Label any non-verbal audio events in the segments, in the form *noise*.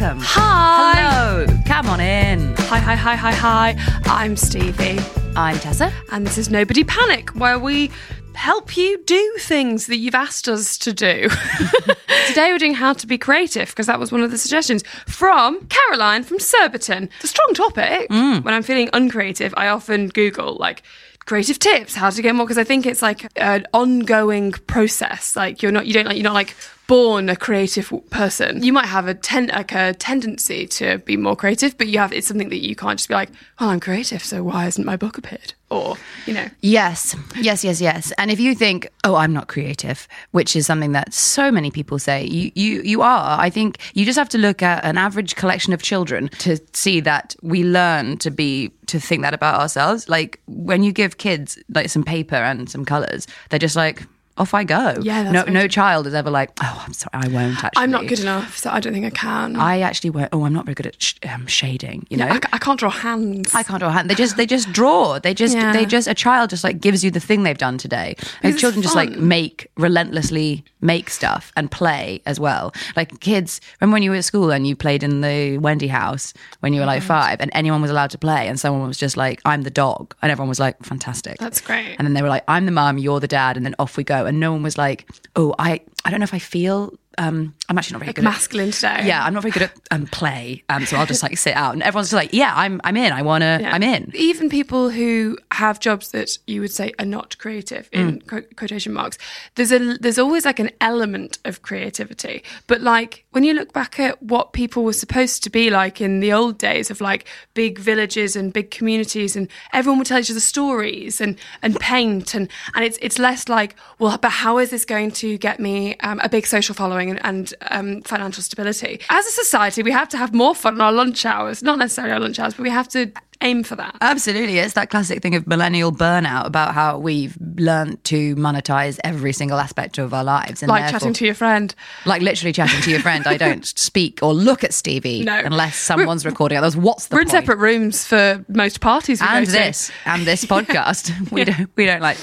Welcome. Hi. Hello. Come on in. Hi, hi, hi, hi, hi. I'm Stevie, I'm Tessa. and this is Nobody Panic, where we help you do things that you've asked us to do. *laughs* Today we're doing how to be creative because that was one of the suggestions from Caroline from Surbiton. It's a strong topic. Mm. When I'm feeling uncreative, I often Google like creative tips, how to get more because I think it's like an ongoing process. Like you're not, you don't like, you're not like born a creative person. You might have a ten, like a tendency to be more creative, but you have it's something that you can't just be like, well, I'm creative, so why hasn't my book appeared? Or you know, Yes, yes, yes, yes. And if you think, oh, I'm not creative, which is something that so many people say, you, you, you are. I think you just have to look at an average collection of children to see that we learn to be to think that about ourselves. Like when you give kids like some paper and some colors, they're just like. Off I go. Yeah, that's no, no child is ever like, oh, I'm sorry, I won't actually. I'm not good enough, so I don't think I can. I actually won't. Oh, I'm not very good at sh- um, shading. You know, I, ca- I can't draw hands. I can't draw hands. They just they just draw. They just Yeah. they just a child just like gives you the thing they've done today. And children just like make relentlessly make stuff and play as well. Like kids, remember when you were at school and you played in the Wendy house when you were like five and anyone was allowed to play and someone was just like, I'm the dog and everyone was like, fantastic. That's great. And then they were like, I'm the mum, you're the dad, and then off we go. And no one was like, Oh, I I don't know if I feel um I'm actually not very good at masculine today. yeah, I'm not very good at um, play, um, so I'll just like sit out, and everyone's just like, "Yeah, I'm, I'm in. I wanna, Yeah. I'm in." Even people who have jobs that you would say are not creative Mm. in quotation marks, there's a there's always like an element of creativity. But like when you look back at what people were supposed to be like in the old days of like big villages and big communities, and everyone would tell each other stories and and paint, and and it's it's less like well, but how is this going to get me um, a big social following and, and um, financial stability? As a society, we have to have more fun in our lunch hours, not necessarily our lunch hours, but we have to aim for that. Absolutely, it's that classic thing of millennial burnout about how we've learned to monetize every single aspect of our lives, and like chatting to your friend. like literally chatting to your friend. I don't *laughs* speak or look at Stevie No. unless someone's recording. Otherwise, what's the We're in separate rooms for most parties. We and go to. this and this *laughs* podcast *laughs* we don't we don't like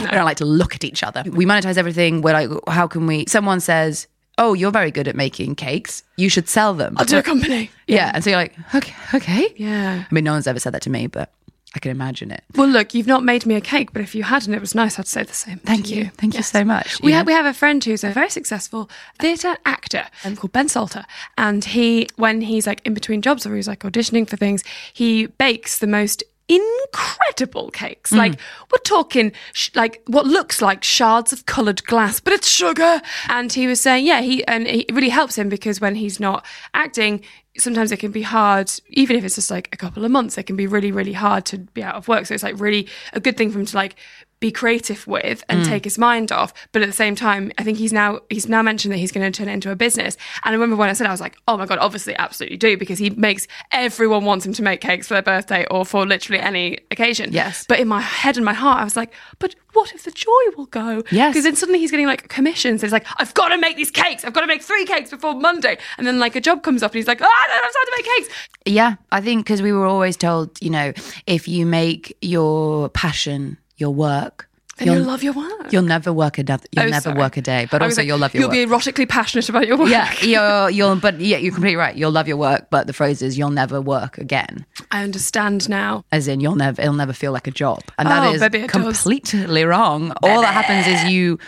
we don't like to look at each other we monetize everything we're like how can we someone says oh you're very good at making cakes you should sell them I'll do a company. yeah and so you're like okay okay Yeah. i mean no one's ever said that to me but i can imagine it Well, look, you've not made me a cake, but if you had and it was nice, I'd say the same. Thank to you. Thank you so much. We You have we have a friend who's a very successful theatre actor um, called Ben Salter, and he when he's like in between jobs or he's like auditioning for things, he bakes the most incredible cakes. Like mm. we're talking sh- like what looks like shards of coloured glass, but it's sugar. And he was saying, yeah, he and it really helps him because when he's not acting. Sometimes it can be hard, even if it's just like a couple of months, it can be really, really hard to be out of work. So it's like really a good thing for him to like be creative with and mm. take his mind off. But at the same time, I think he's now he's now mentioned that he's going to turn it into a business. And I remember when I said, I was like, oh my god, obviously, absolutely do because he makes everyone wants him to make cakes for their birthday or for literally any occasion. Yes. But in my head and my heart, I was like, but what if the joy will go? Yes. Because then suddenly he's getting like commissions. It's like, I've got to make these cakes. I've got to make three cakes before Monday. And then like a job comes up and he's like, oh, I don't have time to make cakes. Yeah, I think because we were always told, you know, if you make your passion your work, And you'll, love your work. You'll never work another. You'll Oh, never sorry. work a day, but also like, you'll love your work. You'll work. be erotically passionate about your work. yeah, *laughs* you're, you'll, but yeah, you're completely right. You'll love your work, but the phrase is you'll never work again. I understand now. As in, you'll never, it'll never feel like a job, and that Oh, is baby, it does. completely wrong. All that happens is you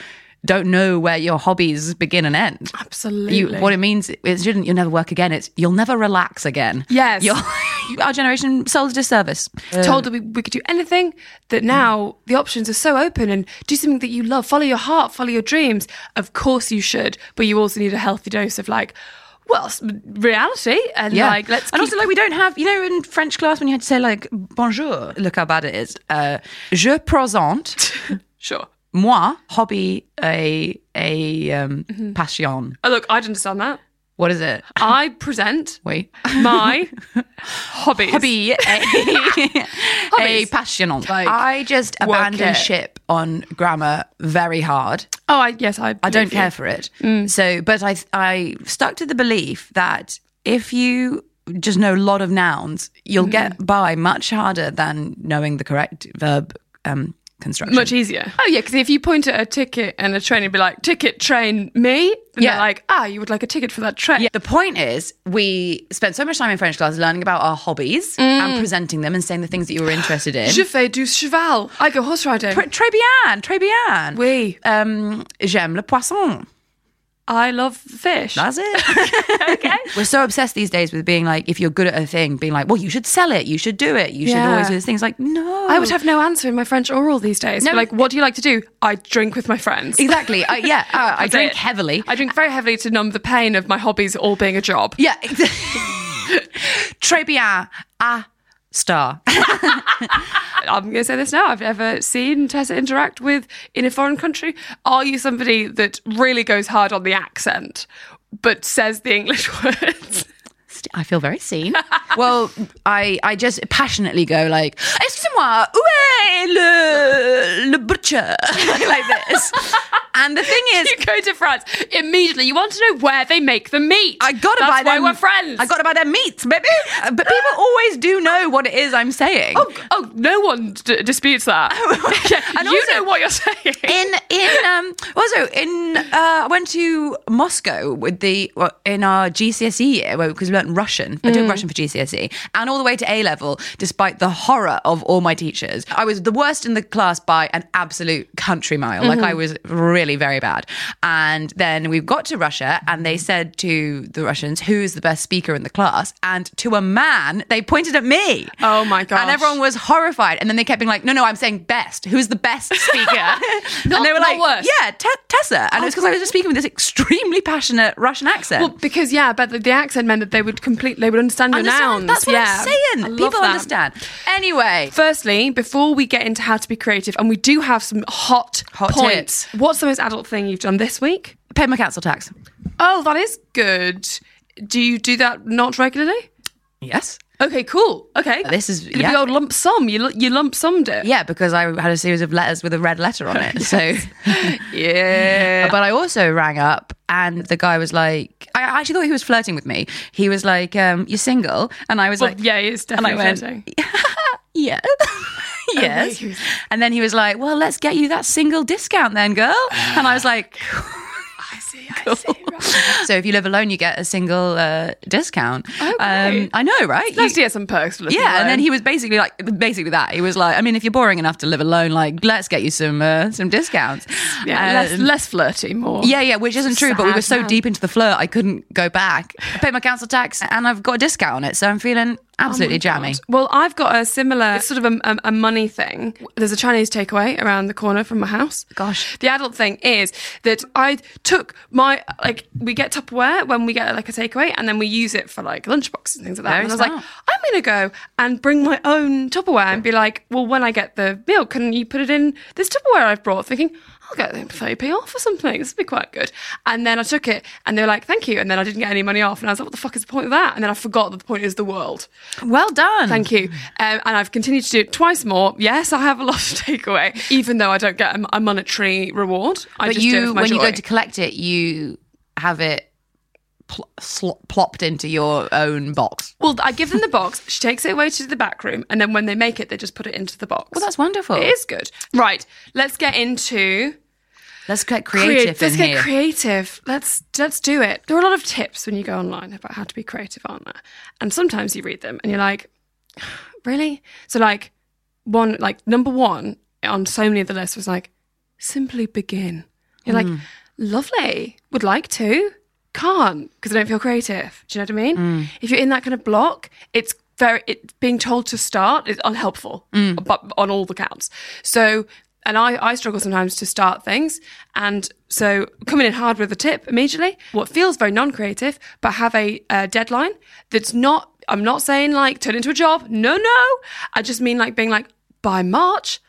don't know where your hobbies begin and end. Absolutely. You, what it means it shouldn't. You'll never work again. It's you'll never relax again. Yes. You'll, *laughs* *sighs* our generation sold a disservice. told that we, we could do anything that now the options are so open and do something that you love follow your heart follow your dreams of course you should but you also need a healthy dose of like well, reality and Yeah. like let's and keep- also like we don't have you know in French class when you had to say like bonjour. Look how bad it is. Uh, je présente *laughs* sure. moi hobby a a um, Mm-hmm. passion. Oh, look, I'd understand that. What is it? I present *laughs* Wait. my *laughs* hobbies. hobby *laughs* a, passion. Like, I just abandon ship on grammar very hard. Oh, I, yes, I. I don't you. care for it. So, but I I stuck to the belief that if you just know a lot of nouns, you'll get by much harder than knowing the correct verb um, construction. Much easier. Oh yeah, because if you point at a ticket and a train, you'd be like, "Ticket, train, me." And Yeah. like, "Ah, you would like a ticket for that train." Yeah. The point is, we spent so much time in French class learning about our hobbies and presenting them and saying the things that you were interested in. Je fais du cheval. I go horse riding. Très très bien, très bien. Oui. Um, j'aime le poisson. I love fish. That's it. *laughs* okay. *laughs* We're so obsessed these days with being like, if you're good at a thing, being like, well, you should sell it, you should do it, you should always do this things like, no. I would have no answer in my French oral these days. No. Like, what do you like to do? I drink with my friends. exactly. I, yeah, *laughs* uh, I drink it. heavily. I drink very heavily to numb the pain of my hobbies all being a job. yeah, très bien. Ah, star. *laughs* I'm going to say this now. I've never seen Tessa interact with in a foreign country. Are you somebody that really goes hard on the accent, but says the English *laughs* words? I feel very seen. *laughs* well, I, I just passionately go like, excusez-moi, où est le, le butcher? *laughs* like this. And the thing is, *laughs* you go to France immediately. You want to know where they make the meat. I gotta That's buy why them. we're friends. I gotta buy their meats, baby. But people always do know what it is I'm saying. Oh, oh, no one d- disputes that. And you also- know what you're saying. in in um also in uh I went to Moscow with the well, in our GCSE year because we learned Russian. I took mm. Russian for GCSE and all the way to A level despite the horror of all my teachers. I was the worst in the class by an absolute country mile. Like I mm-hmm. was really very bad. And then we got to Russia and they said to the Russians who's the best speaker in the class? And to a man they pointed at me. Oh my gosh. and everyone was horrified. And then they kept being like no no I'm saying best. Who's the best speaker? *laughs* And they were like, worse. "Yeah, Te- Tessa," and it was because I was just speaking with this extremely passionate Russian accent. Well, because yeah, but the, the accent meant that they would complete, they would understand your Understand? nouns. That's what yeah. I'm saying. I People understand. Anyway, Firstly, before we get into how to be creative, and we do have some hot, Hot points. tips. What's the most adult thing you've done this week? pay my council tax. Oh, that is good. Do you do that not regularly? Yes. Okay, cool. Okay, This is- Did a yeah. big old lump sum. You you lump summed it. Yeah, because I had a series of letters with a red letter on it. So, *laughs* yeah. but I also rang up, and the guy was like, I actually thought he was flirting with me. He was like, um, "You're single," and I was Well, like, yeah, it's and I definitely went, flirting. *laughs* Yeah. *laughs* yes. And then he was like, Well, let's get you that single discount then, girl. And I was like, I see. I see. Right. *laughs* So if you live alone, you get a single uh, discount. Um, I know, right? To get some perks yeah, and then he was basically like, basically that. He was like, I mean, if you're boring enough to live alone, like, let's get you some uh, some discounts. yeah, less, Um, less flirty, more. yeah, yeah, which isn't true, but we were so man. deep into the flirt, I couldn't go back. I paid my council tax, and I've got a discount on it, so I'm feeling absolutely Oh jammy. God. Well, I've got a similar it's sort of a, a, a money thing. There's a Chinese takeaway around the corner from my house. Gosh. The adult thing is that I took my like we get Tupperware when we get like a takeaway and then we use it for like lunchboxes and things like that. Very and I was like. I'm gonna go and bring my own Tupperware and be like, well, when I get the meal, can you put it in this Tupperware I've brought? Thinking. I'll get 30p off or something. This would be quite good. And then I took it and they were like, thank you. And then I didn't get any money off. And I was like, what the fuck is the point of that? And then I forgot that the point is the world. Well done. Thank you. Um, and I've continued to do it twice more. Yes, I have a lot of takeaway, even though I don't get a, a monetary reward. I But just do it you, when you go to collect it, you have it pl- sl- plopped into your own box. well, I give them the box. She takes it away to the back room, and then when they make it, they just put it into the box. Well, that's wonderful. It is good. Right. Let's get into Let's get crea- creative Let's in get here. creative. Let's let's do it. There are a lot of tips when you go online about how to be creative, aren't there? And sometimes you read them and you're like, *sighs* really? So like one like number one on so many of the lists was like, simply begin. You're like, mm. lovely. Would like to. Can't because I don't feel creative. Do you know what I mean? Mm. If you're in that kind of block, it's very it, being told to start is unhelpful, mm. but on all the counts. So and I, I struggle sometimes to start things. And so coming in hard with a tip immediately, what feels very non-creative, but have a, a deadline that's not, I'm not saying like turn into a job. No, no. I just mean like being like, by March,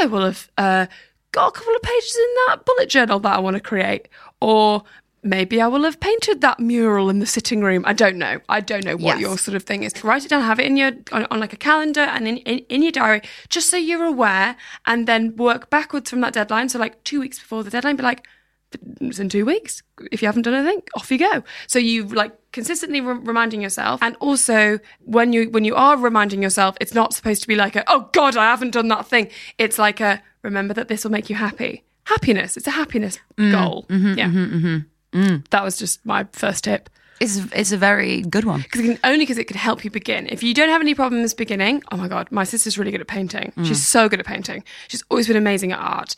I will have uh, got a couple of pages in that bullet journal that I want to create. Or maybe I will have painted that mural in the sitting room. I don't know. I don't know what Yes. your sort of thing is. Write it down, have it in your on, on like a calendar and in, in in your diary, just so you're aware, and then work backwards from that deadline. So like two weeks before the deadline, be like, it's in two weeks. If you haven't done anything, off you go. So you like consistently re- reminding yourself, and also when you when you are reminding yourself, it's not supposed to be like a oh god, I haven't done that thing. It's like a remember that this will make you happy. Happiness. It's a happiness mm. goal. Mm-hmm, yeah. Mm-hmm, mm-hmm. Mm. That was just my first tip. It's it's a very good one. Because can, only because it can help you begin. If you don't have any problems beginning, oh my god, my sister's really good at painting. Mm. She's so good at painting. She's always been amazing at art.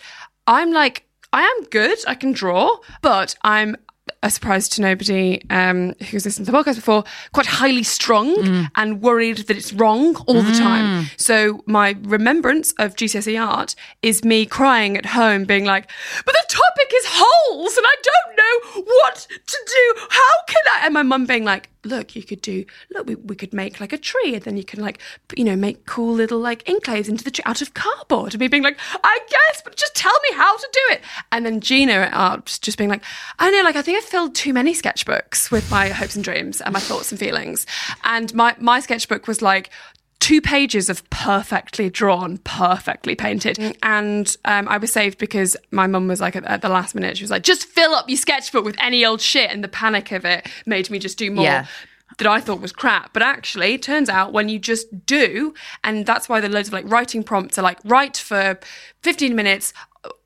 I'm like, I am good. I can draw, but I'm a surprise to nobody um, who's listened to the podcast before. Quite highly strung and worried that it's wrong all the time. So my remembrance of GCSE art is me crying at home, being like, "But the topic is holes, and I don't know what to do. How can I?" And my mum being like, look, you could do, look, we, we could make like a tree and then you can like, you know, make cool little like enclaves into the tree out of cardboard. And me being like, I guess, but just tell me how to do it. And then Gina at Arts just being like, I know, like, I think I filled too many sketchbooks with my hopes and dreams and my thoughts and feelings. And my, my sketchbook was like, two pages of perfectly drawn, perfectly painted. And um, I was saved because my mum was like, at, at the last minute, she was like, just fill up your sketchbook with any old shit. And the panic of it made me just do more. Yeah. That I thought was crap, but actually, it turns out when you just do, and that's why the loads of like writing prompts are like write for 15 minutes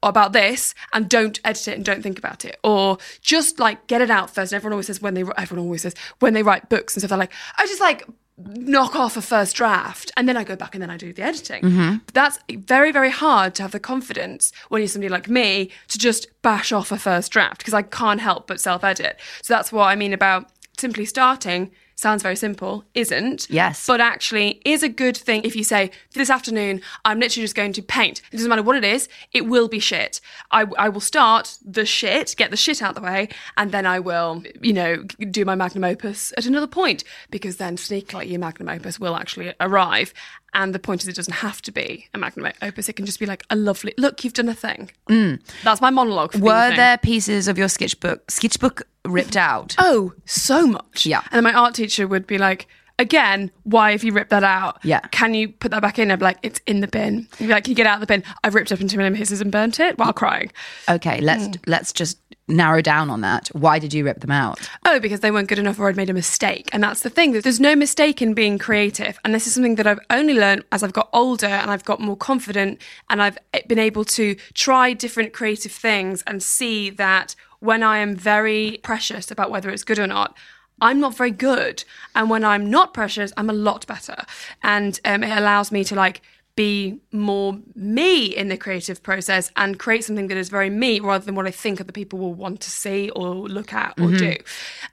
about this and don't edit it and don't think about it, or just like get it out first. And everyone always says when they everyone always says when they write books and stuff, they're like, I just like knock off a first draft and then I go back and then I do the editing. But that's very, very hard to have the confidence when you're somebody like me to just bash off a first draft because I can't help but self edit. So that's what I mean about simply starting. Sounds very simple, isn't? Yes. But actually is a good thing if you say, this afternoon, I'm literally just going to paint. It doesn't matter what it is, it will be shit. I, I will start the shit, get the shit out of the way, and then I will, you know, do my magnum opus at another point because then sneakily your magnum opus will actually arrive. And the point is, it doesn't have to be a magnum opus. It can just be like a lovely look. You've done a thing. Mm. That's my monologue. For Were thing. there pieces of your sketchbook sketchbook ripped out? *laughs* Oh, so much. Yeah. And then my art teacher would be like, again, why have you ripped that out? Yeah. Can you put that back in? I'd be like, it's in the bin. He'd be like, can you get out of the bin? I've ripped up into millimeters and burnt it while crying. Okay, let's mm. let's just narrow down on that. Why did you rip them out? Oh, because they weren't good enough or I'd made a mistake. And that's the thing. that There's no mistake in being creative. And this is something that I've only learned as I've got older and I've got more confident and I've been able to try different creative things and see that when I am very precious about whether it's good or not, I'm not very good. And when I'm not precious, I'm a lot better. And um, it allows me to like be more me in the creative process and create something that is very me rather than what I think other people will want to see or look at or do.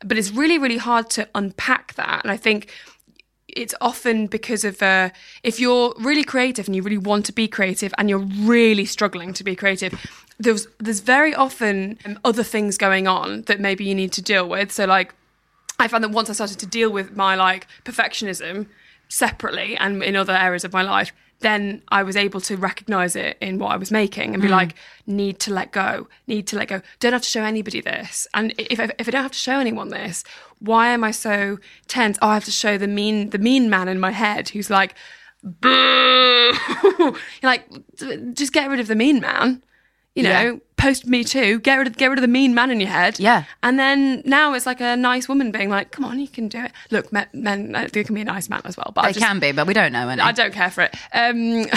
But it's really, really hard to unpack that. And I think it's often because of uh, if you're really creative and you really want to be creative and you're really struggling to be creative there's there's very often um, other things going on that maybe you need to deal with so like I found that once I started to deal with my like perfectionism separately and in other areas of my life, then I was able to recognize it in what I was making and be mm. like, need to let go, need to let go. Don't have to show anybody this. And if I, if I don't have to show anyone this, why am I so tense? Oh, I have to show the mean the mean man in my head who's like, boo. *laughs* Like, just get rid of the mean man. You know, Yeah. Post me too. Get rid of get rid of the mean man in your head. Yeah. And then now it's like a nice woman being like, "Come on, you can do it." Look, men, men uh, they can be a nice man as well, but They just, can be, but we don't know. Any. I don't care for it. Um,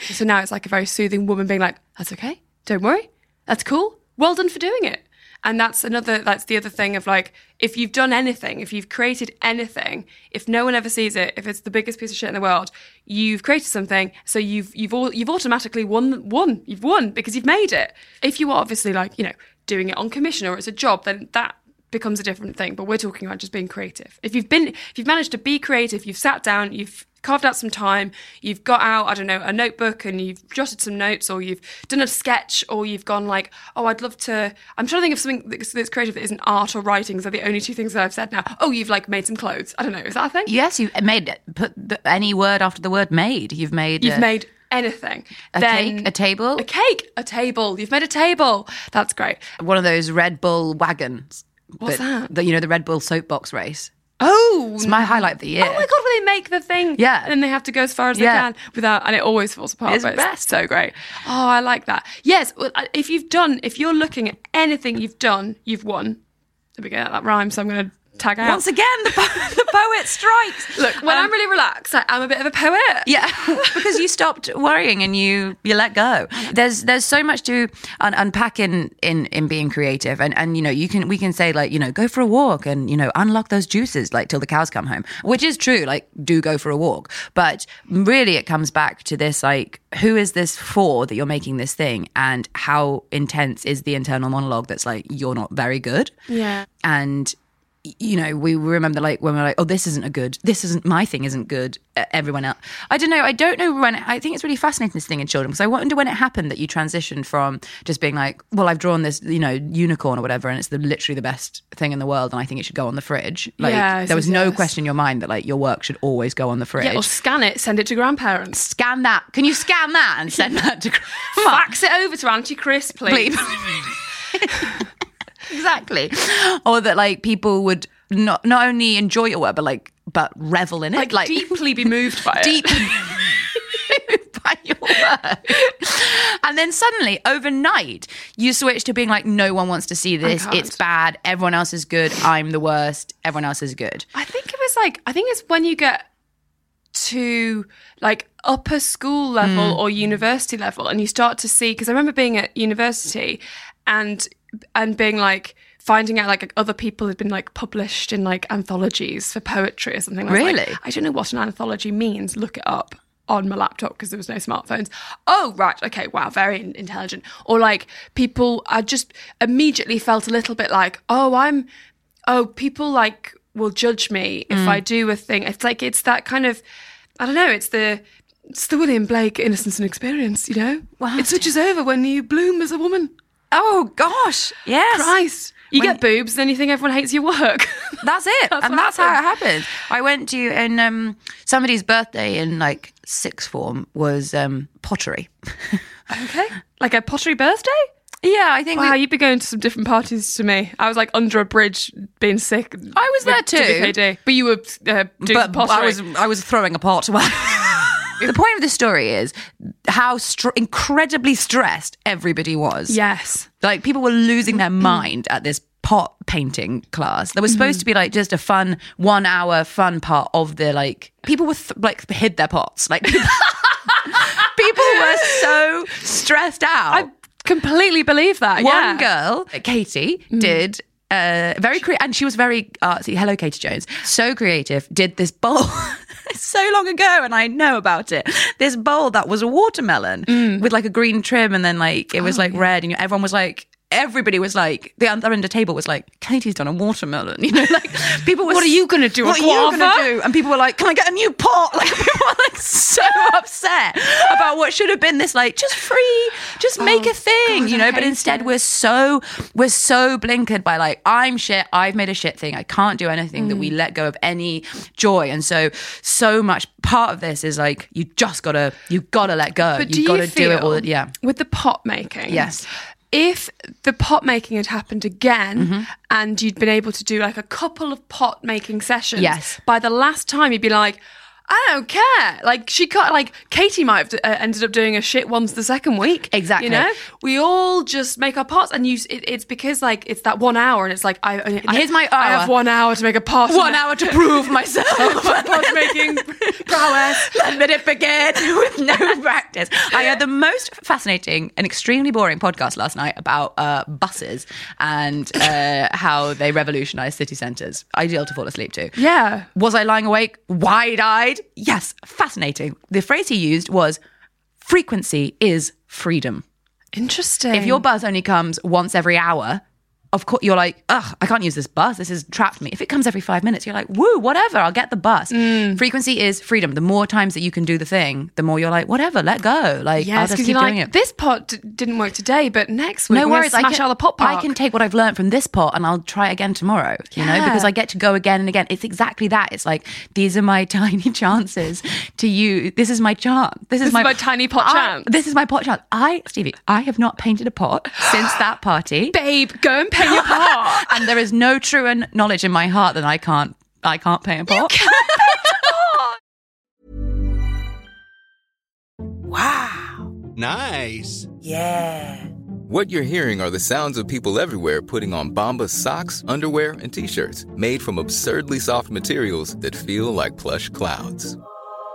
*laughs* so now it's like a very soothing woman being like, "That's okay. Don't worry. That's cool. Well done for doing it." And that's another. That's the other thing of like, if you've done anything, if you've created anything, if no one ever sees it, if it's the biggest piece of shit in the world, you've created something. So you've you've all you've automatically won. Won. You've won because you've made it. If you are obviously like you know doing it on commission or it's a job, then that becomes a different thing. But we're talking about just being creative. If you've been, if you've managed to be creative, you've sat down, you've carved out some time, you've got out, I don't know, a notebook and you've jotted some notes or you've done a sketch or you've gone like, oh, I'd love to, I'm trying to think of something that's, that's creative that isn't art or writing. So the only two things that I've said now. Oh, you've like made some clothes. I don't know. Is that a thing? Yes, you made. Put the, any word after the word made. You've made. You've uh, made anything. a Then- cake, a table, A cake, a table. You've made a table. That's great. one of those Red Bull wagons. What's that? The, you know the Red Bull soapbox race. Oh, It's my highlight of the year. Oh my god, where they make the thing, Yeah. and then they have to go as far as Yeah. they can without, and it always falls apart. It's but best. so great. Oh, I like that. Yes, well, if you've done, if you're looking at anything you've done, you've won. There we go. That rhyme. So I'm going to tag out. Once again, the, po- *laughs* the poet strikes. Look, when I'm um, really relaxed, I, I'm a bit of a poet. Yeah, *laughs* because you stopped worrying and you you let go. There's there's so much to un- unpack in, in in being creative, and and you know you can we can say like you know go for a walk and you know unlock those juices like till the cows come home, which is true. Like do go for a walk, but really it comes back to this like who is this for that you're making this thing, and how intense is the internal monologue that's like you're not very good. Yeah. and you know, we remember like when we're like, oh, this isn't a good, this isn't my thing, isn't good. Uh, everyone else, I don't know. I don't know when. I think it's really fascinating this thing in children because I wonder when it happened that you transitioned from just being like, well, I've drawn this, you know, unicorn or whatever, and it's the, literally the best thing in the world, and I think it should go on the fridge. Like Yes, there was no yes. question in your mind that like your work should always go on the fridge. Yeah, or scan it, send it to grandparents. Scan that. Can you scan that and send that to? Fax it over to Auntie Chris, please. *laughs* exactly. Or that like people would not not only enjoy your work, but like but revel in it, Like, deeply be moved by it. deep by your work. And then suddenly, overnight, you switch to being like, no one wants to see this. It's bad. Everyone else is good. I'm the worst. Everyone else is good. I think it was like I think it's when you get to like upper school level Hmm. or university level and you start to see because I remember being at university and and being like finding out like other people had been like published in like anthologies for poetry or something. I was like, Really? I don't know what an anthology means. Look it up on my laptop because there was no smartphones. Oh, right. Okay. Wow. Very intelligent. Or like people, I just immediately felt a little bit like, oh, I'm, oh, people like will judge me if Mm. I do a thing. It's like, it's that kind of, I don't know, it's the, it's the William Blake innocence and experience, you know? Wow. It switches over when you bloom as a woman. Oh gosh, yes. Christ. You When- get boobs, then you think everyone hates your work. *laughs* That's it, That's and that's how it happens. happens. I went to and um, somebody's birthday in like sixth form was um, pottery. *laughs* okay. Like a pottery birthday? Yeah, I think Wow, we- you'd be going to some different parties to me. I was like under a bridge, being sick. I was there too. WKD. but you were uh, doing but pottery. I was I was throwing a pot. *laughs* the point of the story is how str- incredibly stressed everybody was. yes. like people were losing their mm-hmm. mind at this pot painting class. There was mm-hmm. supposed to be like just a fun one hour fun part of the like people were th- like hid their pots like *laughs* people were so stressed out. I completely believe that. One yeah. girl, Katie, mm. did uh, very creative, and she was very artsy. Hello, Katie Jones. So creative. Did this bowl *laughs* so long ago, and I know about it. This bowl that was a watermelon with like a green trim, and then like it was like red, and everyone was like. Everybody was like, the other end of the table was like, Katie's done a watermelon. *laughs* You know, like people were. What are you gonna do, a What are you gonna do? And people were like, "Can I get a new pot?" *laughs* Like people were like so *laughs* upset about what should have been this like just free, just make Oh, a thing, God, you know. But instead, it. we're so we're so blinkered by like I'm shit. I've made a shit thing. I can't do anything that we Mm. let go of any joy. And so so much part of this is like you just gotta you gotta let go. But do you gotta you do it all. Yeah. With the pot making. Yes. If the pot making had happened again Mm-hmm. and you'd been able to do like a couple of pot making sessions, Yes. by the last time you'd be like, I don't care. Like she cut. Like Katie might have uh, ended up doing a shit once the second week. Exactly. You know, we all just make our parts, and you. It, it's because like it's that one hour, and it's like I. I Here's my I have one hour to make a pot. *laughs* One hour to prove myself. pot making *laughs* prowess. Let it begin *laughs* with no practice. I had the most fascinating and extremely boring podcast last night about uh, buses and uh, how they revolutionized city centres. Ideal to fall asleep to. Yeah. Was I lying awake, wide eyed? Yes, fascinating. The phrase he used was frequency is freedom. Interesting. If your bus only comes once every hour, of course, you're like, ugh, I can't use this bus. This has trapped me. If it comes every five minutes, you're like, woo, whatever, I'll get the bus. Mm. Frequency is freedom. The more times that you can do the thing, the more you're like, whatever, let go. Like, I'll just keep doing like, it. this pot d- didn't work today, but next week no worries. I smash can, out the pop park. I can take what I've learned from this pot and I'll try again tomorrow. You know, because I get to go again and again. It's exactly that. It's like these are my *laughs* tiny chances to you. This is my chance. This is This is my tiny pot I- chance. This is my pot chance. I, Stevie, I have not painted a pot since that party, Babe, go and pay your pot. *laughs* and there is no truer knowledge in my heart that I can't. I can't paint a pot. *laughs* Nice. Yeah. What you're hearing are the sounds of people everywhere putting on Bombas socks, underwear, and t-shirts made from absurdly soft materials that feel like plush clouds.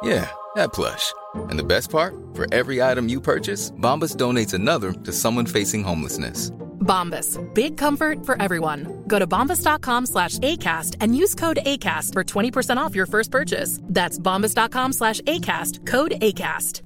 Yeah, that plush. And the best part? For every item you purchase, Bombas donates another to someone facing homelessness. Bombas. Big comfort for everyone. Go to bombas.com slash ACAST and use code ACAST for 20% off your first purchase. That's bombas.com slash ACAST. Code ACAST.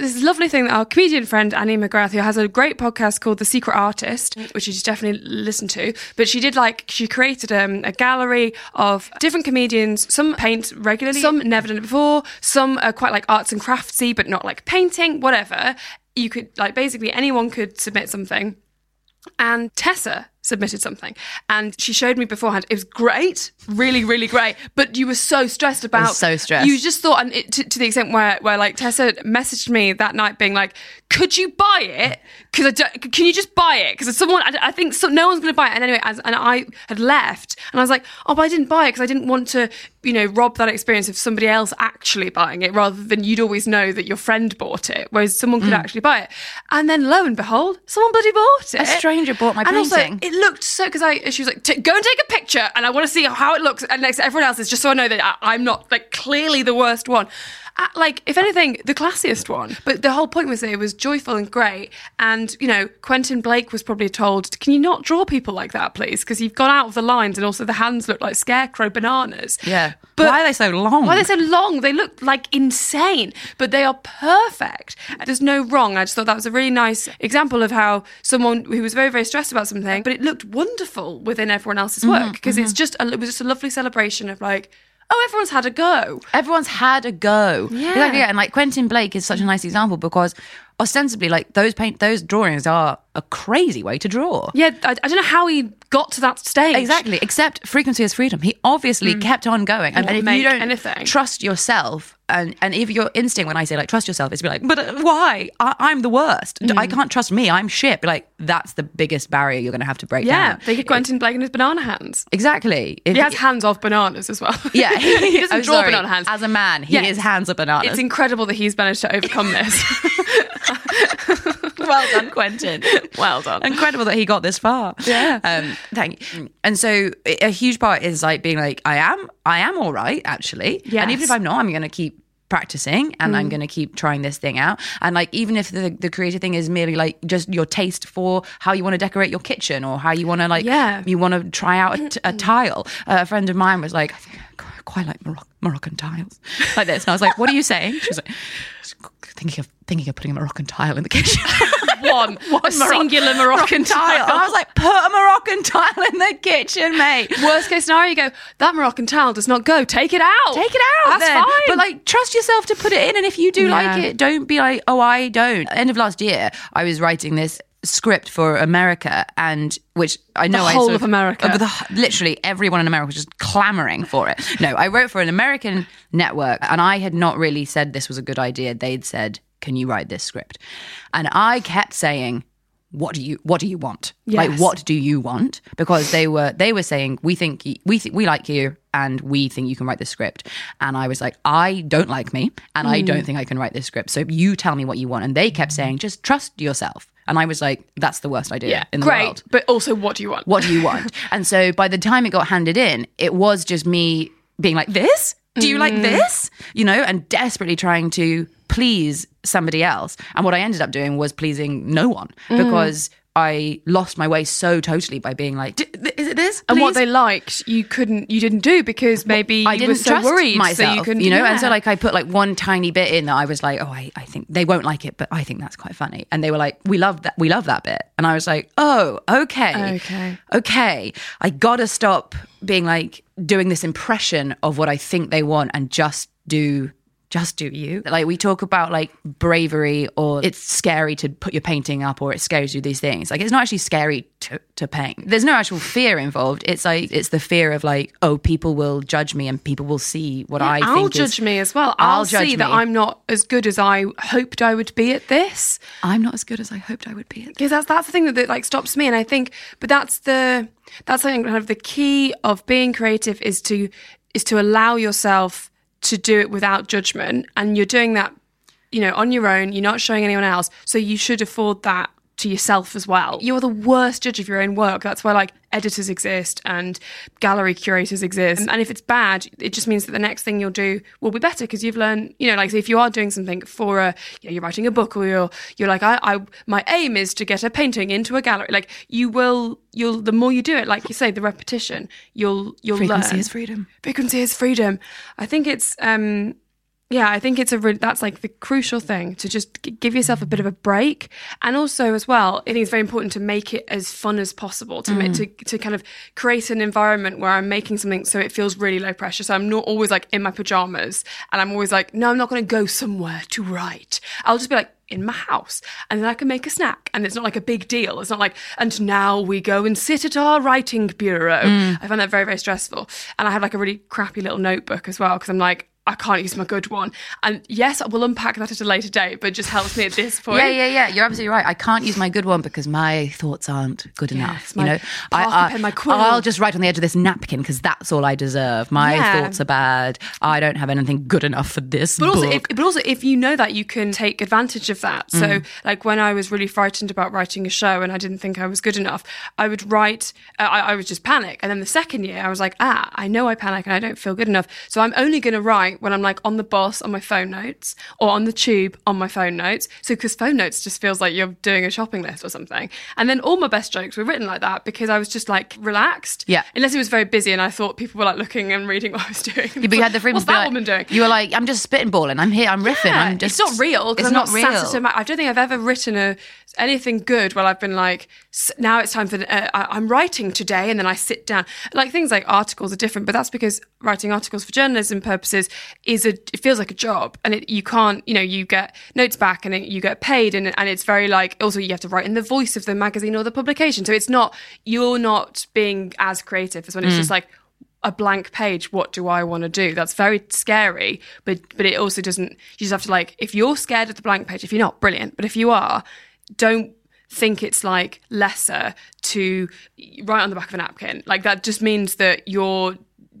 This lovely thing that our comedian friend Annie McGrath, who has a great podcast called The Secret Artist, which you should definitely listen to. But she did like she created um, a gallery of different comedians. Some paint regularly, some never done it before. Some are quite like arts and craftsy, but not like painting. Whatever you could like, basically anyone could submit something. And Tessa submitted something, and she showed me beforehand. It was great, really, really great. But you were so stressed about. so stressed. You just thought, and it, to, to the extent where, where like Tessa messaged me that night, being like, "Could you buy it? Because I don't, can you just buy it? Because someone, I, I think so, no one's going to buy it." And anyway, as, and I had left, and I was like, "Oh, but I didn't buy it because I didn't want to, you know, rob that experience of somebody else actually buying it, rather than you'd always know that your friend bought it, whereas someone Mm. could actually buy it." And then lo and behold, someone bloody bought it. A stranger bought my and also, painting. it looked so because I she was like, "Go and take a picture," and I want to see how it looks. And next to everyone else is just so I know that I, I'm not like clearly the worst one. Uh, like, if anything, the classiest one. But the whole point was that it was joyful and great. And you know, Quentin Blake was probably told, "Can you not draw people like that, please? Because you've gone out of the lines, and also the hands look like scarecrow bananas." Yeah. But Why are they so long? Why are they so long? They look like insane, but they are perfect. There's no wrong. I just thought that was a really nice example of how someone who was very, very stressed about something, but it looked wonderful within everyone else's Mm-hmm, work because it's just a, it was just a lovely celebration of like, oh, everyone's had a go. Everyone's had a go. Yeah. Exactly, yeah. And like Quentin Blake is such a nice example because ostensibly, like those paint, those drawings are a crazy way to draw. Yeah, I, I don't know how he got to that stage. Exactly. Except frequency is freedom. He obviously kept on going. And, and if you don't anything. trust yourself, and, and if your instinct when I say like trust yourself is to be like, but uh, why? I, I'm the worst. I can't trust me. I'm shit. Be like, that's the biggest barrier you're going to have to break Yeah, down. they get Quentin Blake in his banana hands. Exactly. If- He has hands of bananas as well. Yeah, *laughs* he *laughs* doesn't I'm draw sorry. banana hands. As a man, he Yes. is hands of bananas. It's incredible that he's managed to overcome this. *laughs* *laughs* well done, Quentin. well done. Incredible that he got this far. Yeah. Um, thank you. And so a huge part is like being like, I am, I am all right, actually. Yeah. And even if I'm not, I'm going to keep practicing and I'm going to keep trying this thing out. And like, even if the, the creative thing is merely like just your taste for how you want to decorate your kitchen or how you want to like, Yeah. you want to try out a, t- a tile. Uh, a friend of mine was like, I quite like Moroc- Moroccan tiles like this. And I was like, what are you saying? She was like, thinking of thinking of putting a Moroccan tile in the kitchen. *laughs* *laughs* one, One a Moroc- singular *laughs* Moroccan tile. And I was like, put a Moroccan tile in the kitchen, mate. Worst case scenario, you go, that Moroccan tile does not go. Take it out. Take it out. That's then. fine. But like, trust yourself to put it in. And if you do Yeah. like it, don't be like, oh, I don't. End of last year, I was writing this script for America, and which I know I whole sort of America. uh, the- literally everyone in America was just clamoring for it. No, I wrote for an American network, and I had not really said this was a good idea. They'd said, "Can you write this script?" And I kept saying. What do you What do you want? Like, what do you want? Because they were they were saying we think we th- we like you and we think you can write this script. And I was like, I don't like me, and I Mm. don't think I can write this script. So you tell me what you want. And they kept saying, just trust yourself. And I was like, that's the worst idea yeah, in the great. world But also, what do you want? what do you want? *laughs* and so by the time it got handed in, it was just me being like, this? Do you like mm. this? You know, and desperately trying to please somebody else. And what I ended up doing was pleasing no one mm. because I lost my way so totally by being like, "D- th- is it this? And what they liked, you couldn't, you didn't do because maybe I you didn't were so trust worried, myself, so you couldn't, you know. And so like I put like one tiny bit in that I was like, oh, I, I think they won't like it, but I think that's quite funny. And they were like, we love that, we love that bit. And I was like, oh, okay, Okay. okay. I gotta stop being like doing this impression of what I think they want and just do. Just do you. Like we talk about like bravery or it's scary to put your painting up or it scares you these things. Like it's not actually scary to, to paint. There's no actual fear involved. It's like it's the fear of like, oh, people will judge me and people will see what I I'll think judge is, me as well. I'll, I'll see that. I'm not as good as I hoped I would be at this. I'm not as good as I hoped I would be. At because that's that's the thing that, that like stops me and i think but that's the that's something kind of the key of being creative is to is to allow yourself to do it without judgment and you're doing that you know on your own you're not showing anyone else so you should afford that to yourself as well. You're the worst judge of your own work. That's why like editors exist and gallery curators exist. And if it's bad it just means that the next thing you'll do will be better because you've learned you know like if you are doing something for a you know, you're writing a book or you're you're like I, I my aim is to get a painting into a gallery like you will you'll the more you do it like you say the repetition you'll you'll Frequency learn. is freedom. frequency is freedom. I think it's um yeah i think it's a re- that's like the crucial thing to just g- give yourself a bit of a break and also as well i think it's very important to make it as fun as possible to make mm. to, to kind of create an environment where i'm making something so it feels really low pressure so i'm not always like in my pajamas and i'm always like no i'm not going to go somewhere to write i'll just be like in my house and then I can make a snack and it's not like a big deal. It's not like, and now we go and sit at our writing bureau. Mm. I find that very, very stressful. And I have like a really crappy little notebook as well because I'm like, I can't use my good one. And yes, I will unpack that at a later date, but it just helps me at this *laughs* point. Yeah, yeah, yeah. You're absolutely right. I can't use my good one because my thoughts aren't good enough. You know, parker I, pen. I'll just write on the edge of this napkin because that's all I deserve. My Yeah. thoughts are bad. I don't have anything good enough for this But also, if, but also, if you know that, you can take advantage of that. So, Mm. like when I was really frightened about writing a show and I didn't think I was good enough, I would write. Uh, I, I would just panic, and then the second year, I was like, ah, I know I panic and I don't feel good enough. So I'm only going to write when I'm like on the bus on my phone notes or on the tube on my phone notes. So because phone notes just feels like you're doing a shopping list or something. And then all my best jokes were written like that because I was just like relaxed. Yeah. Unless it was very busy and I thought people were like looking and reading *laughs* what I was doing. Yeah, but you had the freedom What's that like- women doing? You were like, I'm just spitting balling. I'm here. I'm riffing. Yeah, I'm just. it's not real. It's I'm not not real. I don't think I've ever written a anything good where I've been like, "S- now it's time for. The, uh, I- I'm writing today, and then I sit down. Like things like articles are different, but that's because writing articles for journalism purposes is a. It feels like a job, and it, you can't. You know, you get notes back, and it, you get paid, and and it's very like. Also, you have to write in the voice of the magazine or the publication, so it's not. You're not being as creative as when it's mm. just like a blank page what do i want to do that's very scary but but it also doesn't you just have to like if you're scared of the blank page if you're not brilliant but if you are don't think it's like lesser to write on the back of a napkin like that just means that you're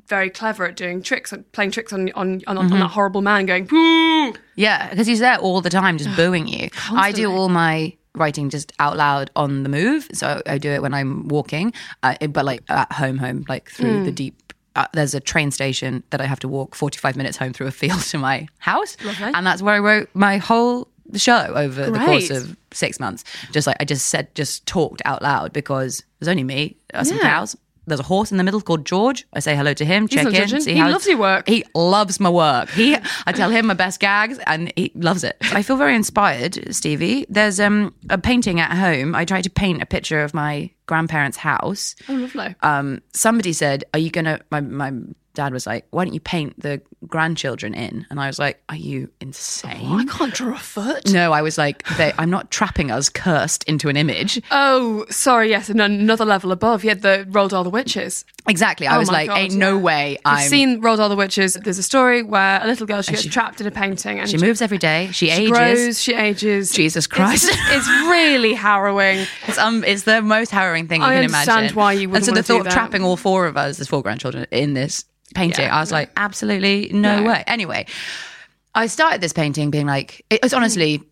very clever at doing tricks and playing tricks on on on, on that horrible man going "Boo!" Yeah, because he's there all the time, just *sighs* booing you. I do all my writing just out loud on the move, so I do it when I'm walking, uh, but like at home, home, like through Hmm. the deep. Uh, there's a train station that I have to walk 45 minutes home through a field *laughs* to my house, and that's where I wrote my whole show over the course of six months. Just like I just said, just talked out loud because there's only me, uh, some Yeah. cows. There's a horse in the middle called George. I say hello to him, check not in, He loves your work. He loves my work. He, I tell him my best gags, and he loves it. I feel very inspired, Stevie. There's um a painting at home. I tried to paint a picture of my grandparents' house. oh lovely Um, somebody said, "Are you gonna?" My my dad was like, "Why don't you paint the grandchildren in?" And I was like, "Are you insane?" i can't draw a foot No, I was like, they, I'm not trapping us cursed into an image. oh sorry yes and another level above you had the roald dahl the witches Exactly. I Oh was like, God, ain't no way I've seen Roald Dahl the Witches. There's a story where a little girl she gets she- trapped in a painting and she moves every day. She, she ages. grows, she ages. Jesus Christ. It's, *laughs* it's really harrowing. It's um, it's the most harrowing thing you I can understand imagine. why you And wouldn't so the thought of trapping all four of us as four grandchildren in this painting, Yeah, I was no. like, absolutely no, No. way. Anyway, I started this painting being like, it was honestly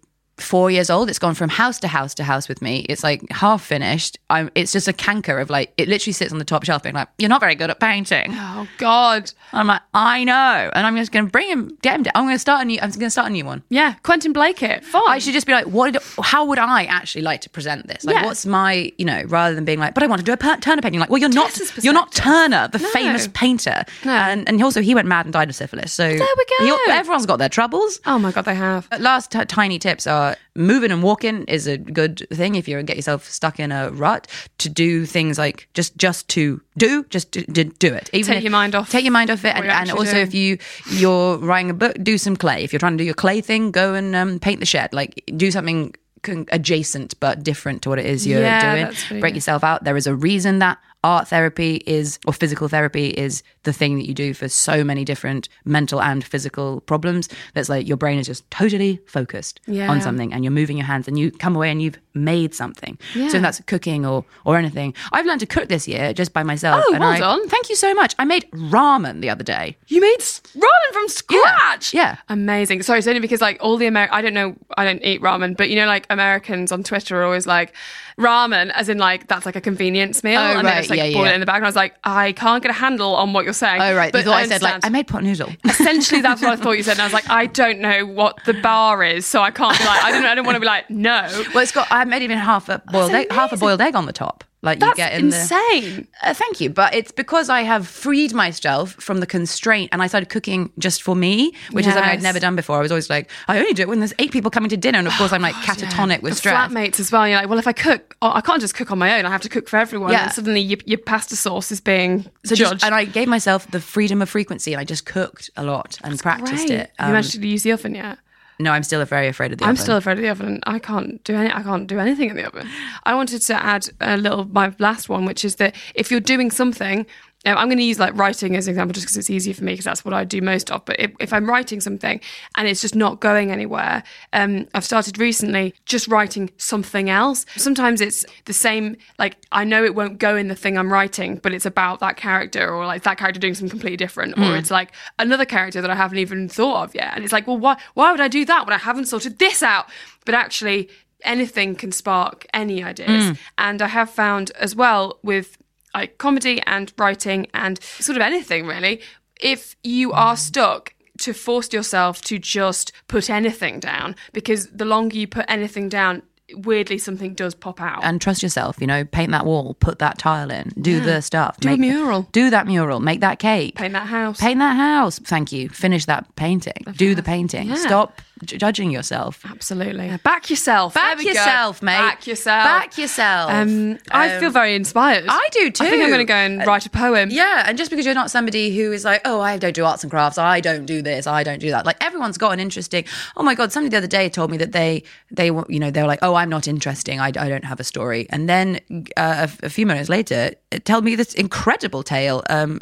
four years old. It's gone from house to house to house with me. It's like half finished. I'm, it's just a canker of like, it literally sits on the top shelf being like, you're not very good at painting. Oh God. I'm like, I know. And I'm just going to bring him, get him, down. I'm going to start a new, I'm going to start a new one. Yeah, Quentin Blake it. Fine. I should just be like, what? Did, how would I actually like to present this? Like, Yeah. what's my, you know, rather than being like, but I want to do a per- Turner painting. Like, well, you're not, you're not. Turner, the No. famous painter. No. And and also he went mad and died of syphilis. So There we go. he- everyone's got their troubles. Oh my God, they have. But Last t- tiny tips are moving and walking is a good thing if you get yourself stuck in a rut. To do things like just just to do, just to, to do it. Even Take if- your mind off Take your mind off it, and, and also if you you're writing a book, do some clay. If you're trying to do your clay thing, go and um, paint the shed. Like do something con- adjacent but different to what it is you're Yeah, doing. Break yourself out. There is a reason that art therapy is or physical therapy is the thing that you do for so many different mental and physical problems that's like your brain is just totally focused Yeah. on something and you're moving your hands and you come away and you've made something so Yeah. if that's cooking or or anything i've learned to cook this year just by myself Oh, and well I, done. thank you so much i made ramen the other day You made ramen from scratch. yeah. Amazing. Sorry, it's only because like all the Amer I don't know, I don't eat ramen, but you know, like Americans on Twitter are always like ramen, as in like that's like a convenience meal, Oh, and right. just like Yeah, boil yeah. it in the bag. And I was like, I can't get a handle on what you're saying. oh right but thought i, said like i made pot noodle *laughs* Essentially, that's what I thought you said, and I was like, I don't know what the bar is, so I can't be like, I don't, I don't want to be like, no. well it's got i made even half a boiled egg half a boiled egg on the top like you That's get in the insane. Uh, thank you. But it's because I have freed myself from the constraint and I started cooking just for me, which is something I'd never done before. I was always like, I only do it when there's eight people coming to dinner. And of course, I'm like catatonic with And stress. Flatmates as well. You're like, well, if I cook, oh, I can't just cook on my own. I have to cook for everyone. Yeah. And suddenly your, your pasta sauce is being So judged. just, and I gave myself the freedom of frequency and I just cooked a lot and practiced Great. it. Um, you managed to use the oven yet? No, I'm still very afraid of the oven. I'm oven. still afraid of the oven. and I can't do any. I can't do anything in the oven. I wanted to add a little my last one, which is that if you're doing something, Um, I'm going to use like writing as an example, just because it's easier for me, because that's what I do most of. But if, if I'm writing something and it's just not going anywhere, um, I've started recently just writing something else. Sometimes it's the same. Like I know it won't go in the thing I'm writing, but it's about that character, or like that character doing something completely different, or hmm. it's like another character that I haven't even thought of yet. And it's like, well, why why would I do that when I haven't sorted this out? But actually, anything can spark any ideas. Hmm. And I have found as well with like comedy and writing and sort of anything really, if you are stuck to force yourself to just put anything down, because the longer you put anything down, weirdly something does pop out. and trust yourself, you know, paint that wall, put that tile in, do the stuff. Do a mural. Do that mural, make that cake. Paint that house. Paint that house. Thank you. Finish that painting. Do the painting. Yeah. Stop j- judging yourself. Absolutely. Back yourself. Back we go. yourself, mate. Back yourself. Back yourself. Um, I Um, feel very inspired. I do too. I think I'm going to go and write a poem. Yeah, and just because you're not somebody who is like, oh, I don't do arts and crafts, I don't do this, I don't do that. Like everyone's got an interesting. Oh my god, somebody the other day told me that they they were- you know they were like, oh, I'm not interesting, I, I don't have a story, and then uh, a, a few minutes later, it told me this incredible tale um,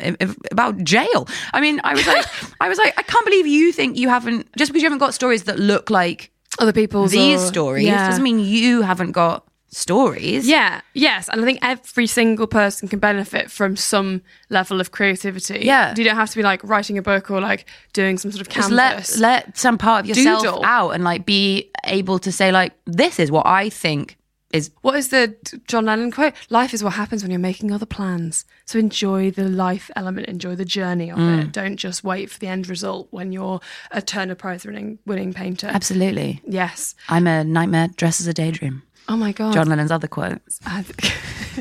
about jail. I mean, I was like, *laughs* I was like, I can't believe you think you haven't just because you haven't got stories that look like Other people's these or- stories Yeah. doesn't mean you haven't got stories. Yeah, yes. And I think every single person can benefit from some level of creativity. Yeah. You don't have to be like writing a book or like doing some sort of just canvas. let let some part of yourself Doodle. out and like be able to say like this is what I think is what is the John Lennon quote? Life is what happens when you're making other plans. So enjoy the life element, enjoy the journey of Mm. it. Don't just wait for the end result when you're a Turner Prize winning winning painter. absolutely. Yes. I'm a nightmare dressed as a daydream. Oh my god. John Lennon's other quotes. *laughs* I-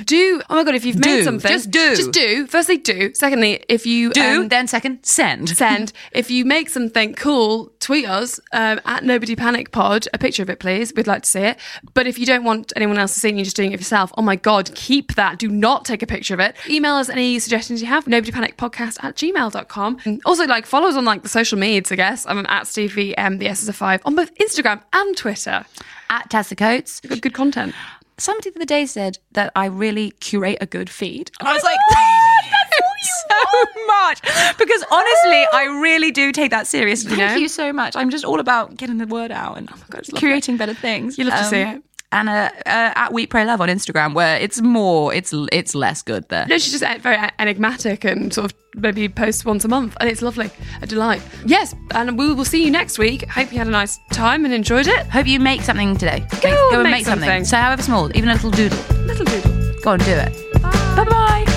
do oh my god if you've made Do. something Just do. just do firstly do secondly if you Do um, then second send. send if you make something cool tweet us um, at nobody panic pod a picture of it please we'd like to see it but if you don't want anyone else to see and you're just doing it yourself oh my god keep that do not take a picture of it email us any suggestions you have nobody panic podcast at gmail.com and also like follow us on like the social medias i guess i'm at stevie m the s is a five on both instagram and twitter At Tessa Coates. good, good content Somebody the other day said that I really curate a good feed. And I was like, *laughs* *laughs* so much. Because honestly, I really do take that seriously. Thank know? you so much. I'm just all about getting the word out and God, it's lovely. creating better things. You love to Um, see it. And uh, at We Pray Love on Instagram, where it's more, it's it's less good there. No, she's just very enigmatic and sort of maybe posts once a month, and it's lovely, a delight. Yes, and we will see you next week. Hope you had a nice time and enjoyed it. Hope you make something today. Go, Make- and and make something. So however small, even a little doodle. Little doodle. Go and do it. Bye bye.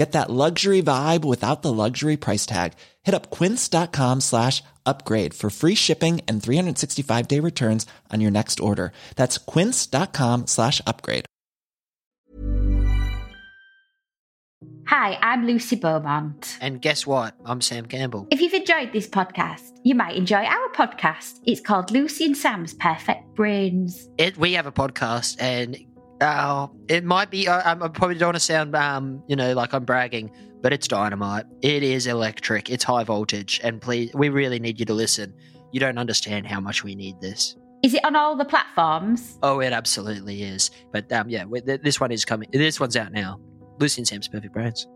Get that luxury vibe without the luxury price tag. Hit up quince.com slash upgrade for free shipping and 365 day returns on your next order. That's quince.com slash upgrade. Hi, I'm Lucy Beaumont. And guess what? I'm Sam Campbell. If you've enjoyed this podcast, you might enjoy our podcast. It's called Lucy and Sam's Perfect Brains. It, we have a podcast, and uh, it might be. I, I probably don't want to sound, um, you know, like I'm bragging, but it's dynamite. It is electric. It's high voltage, and please, we really need you to listen. You don't understand how much we need this. Is it on all the platforms? Oh, it absolutely is. But um, yeah, this one is coming. This one's out now. Lucy and Sam's Perfect Brains.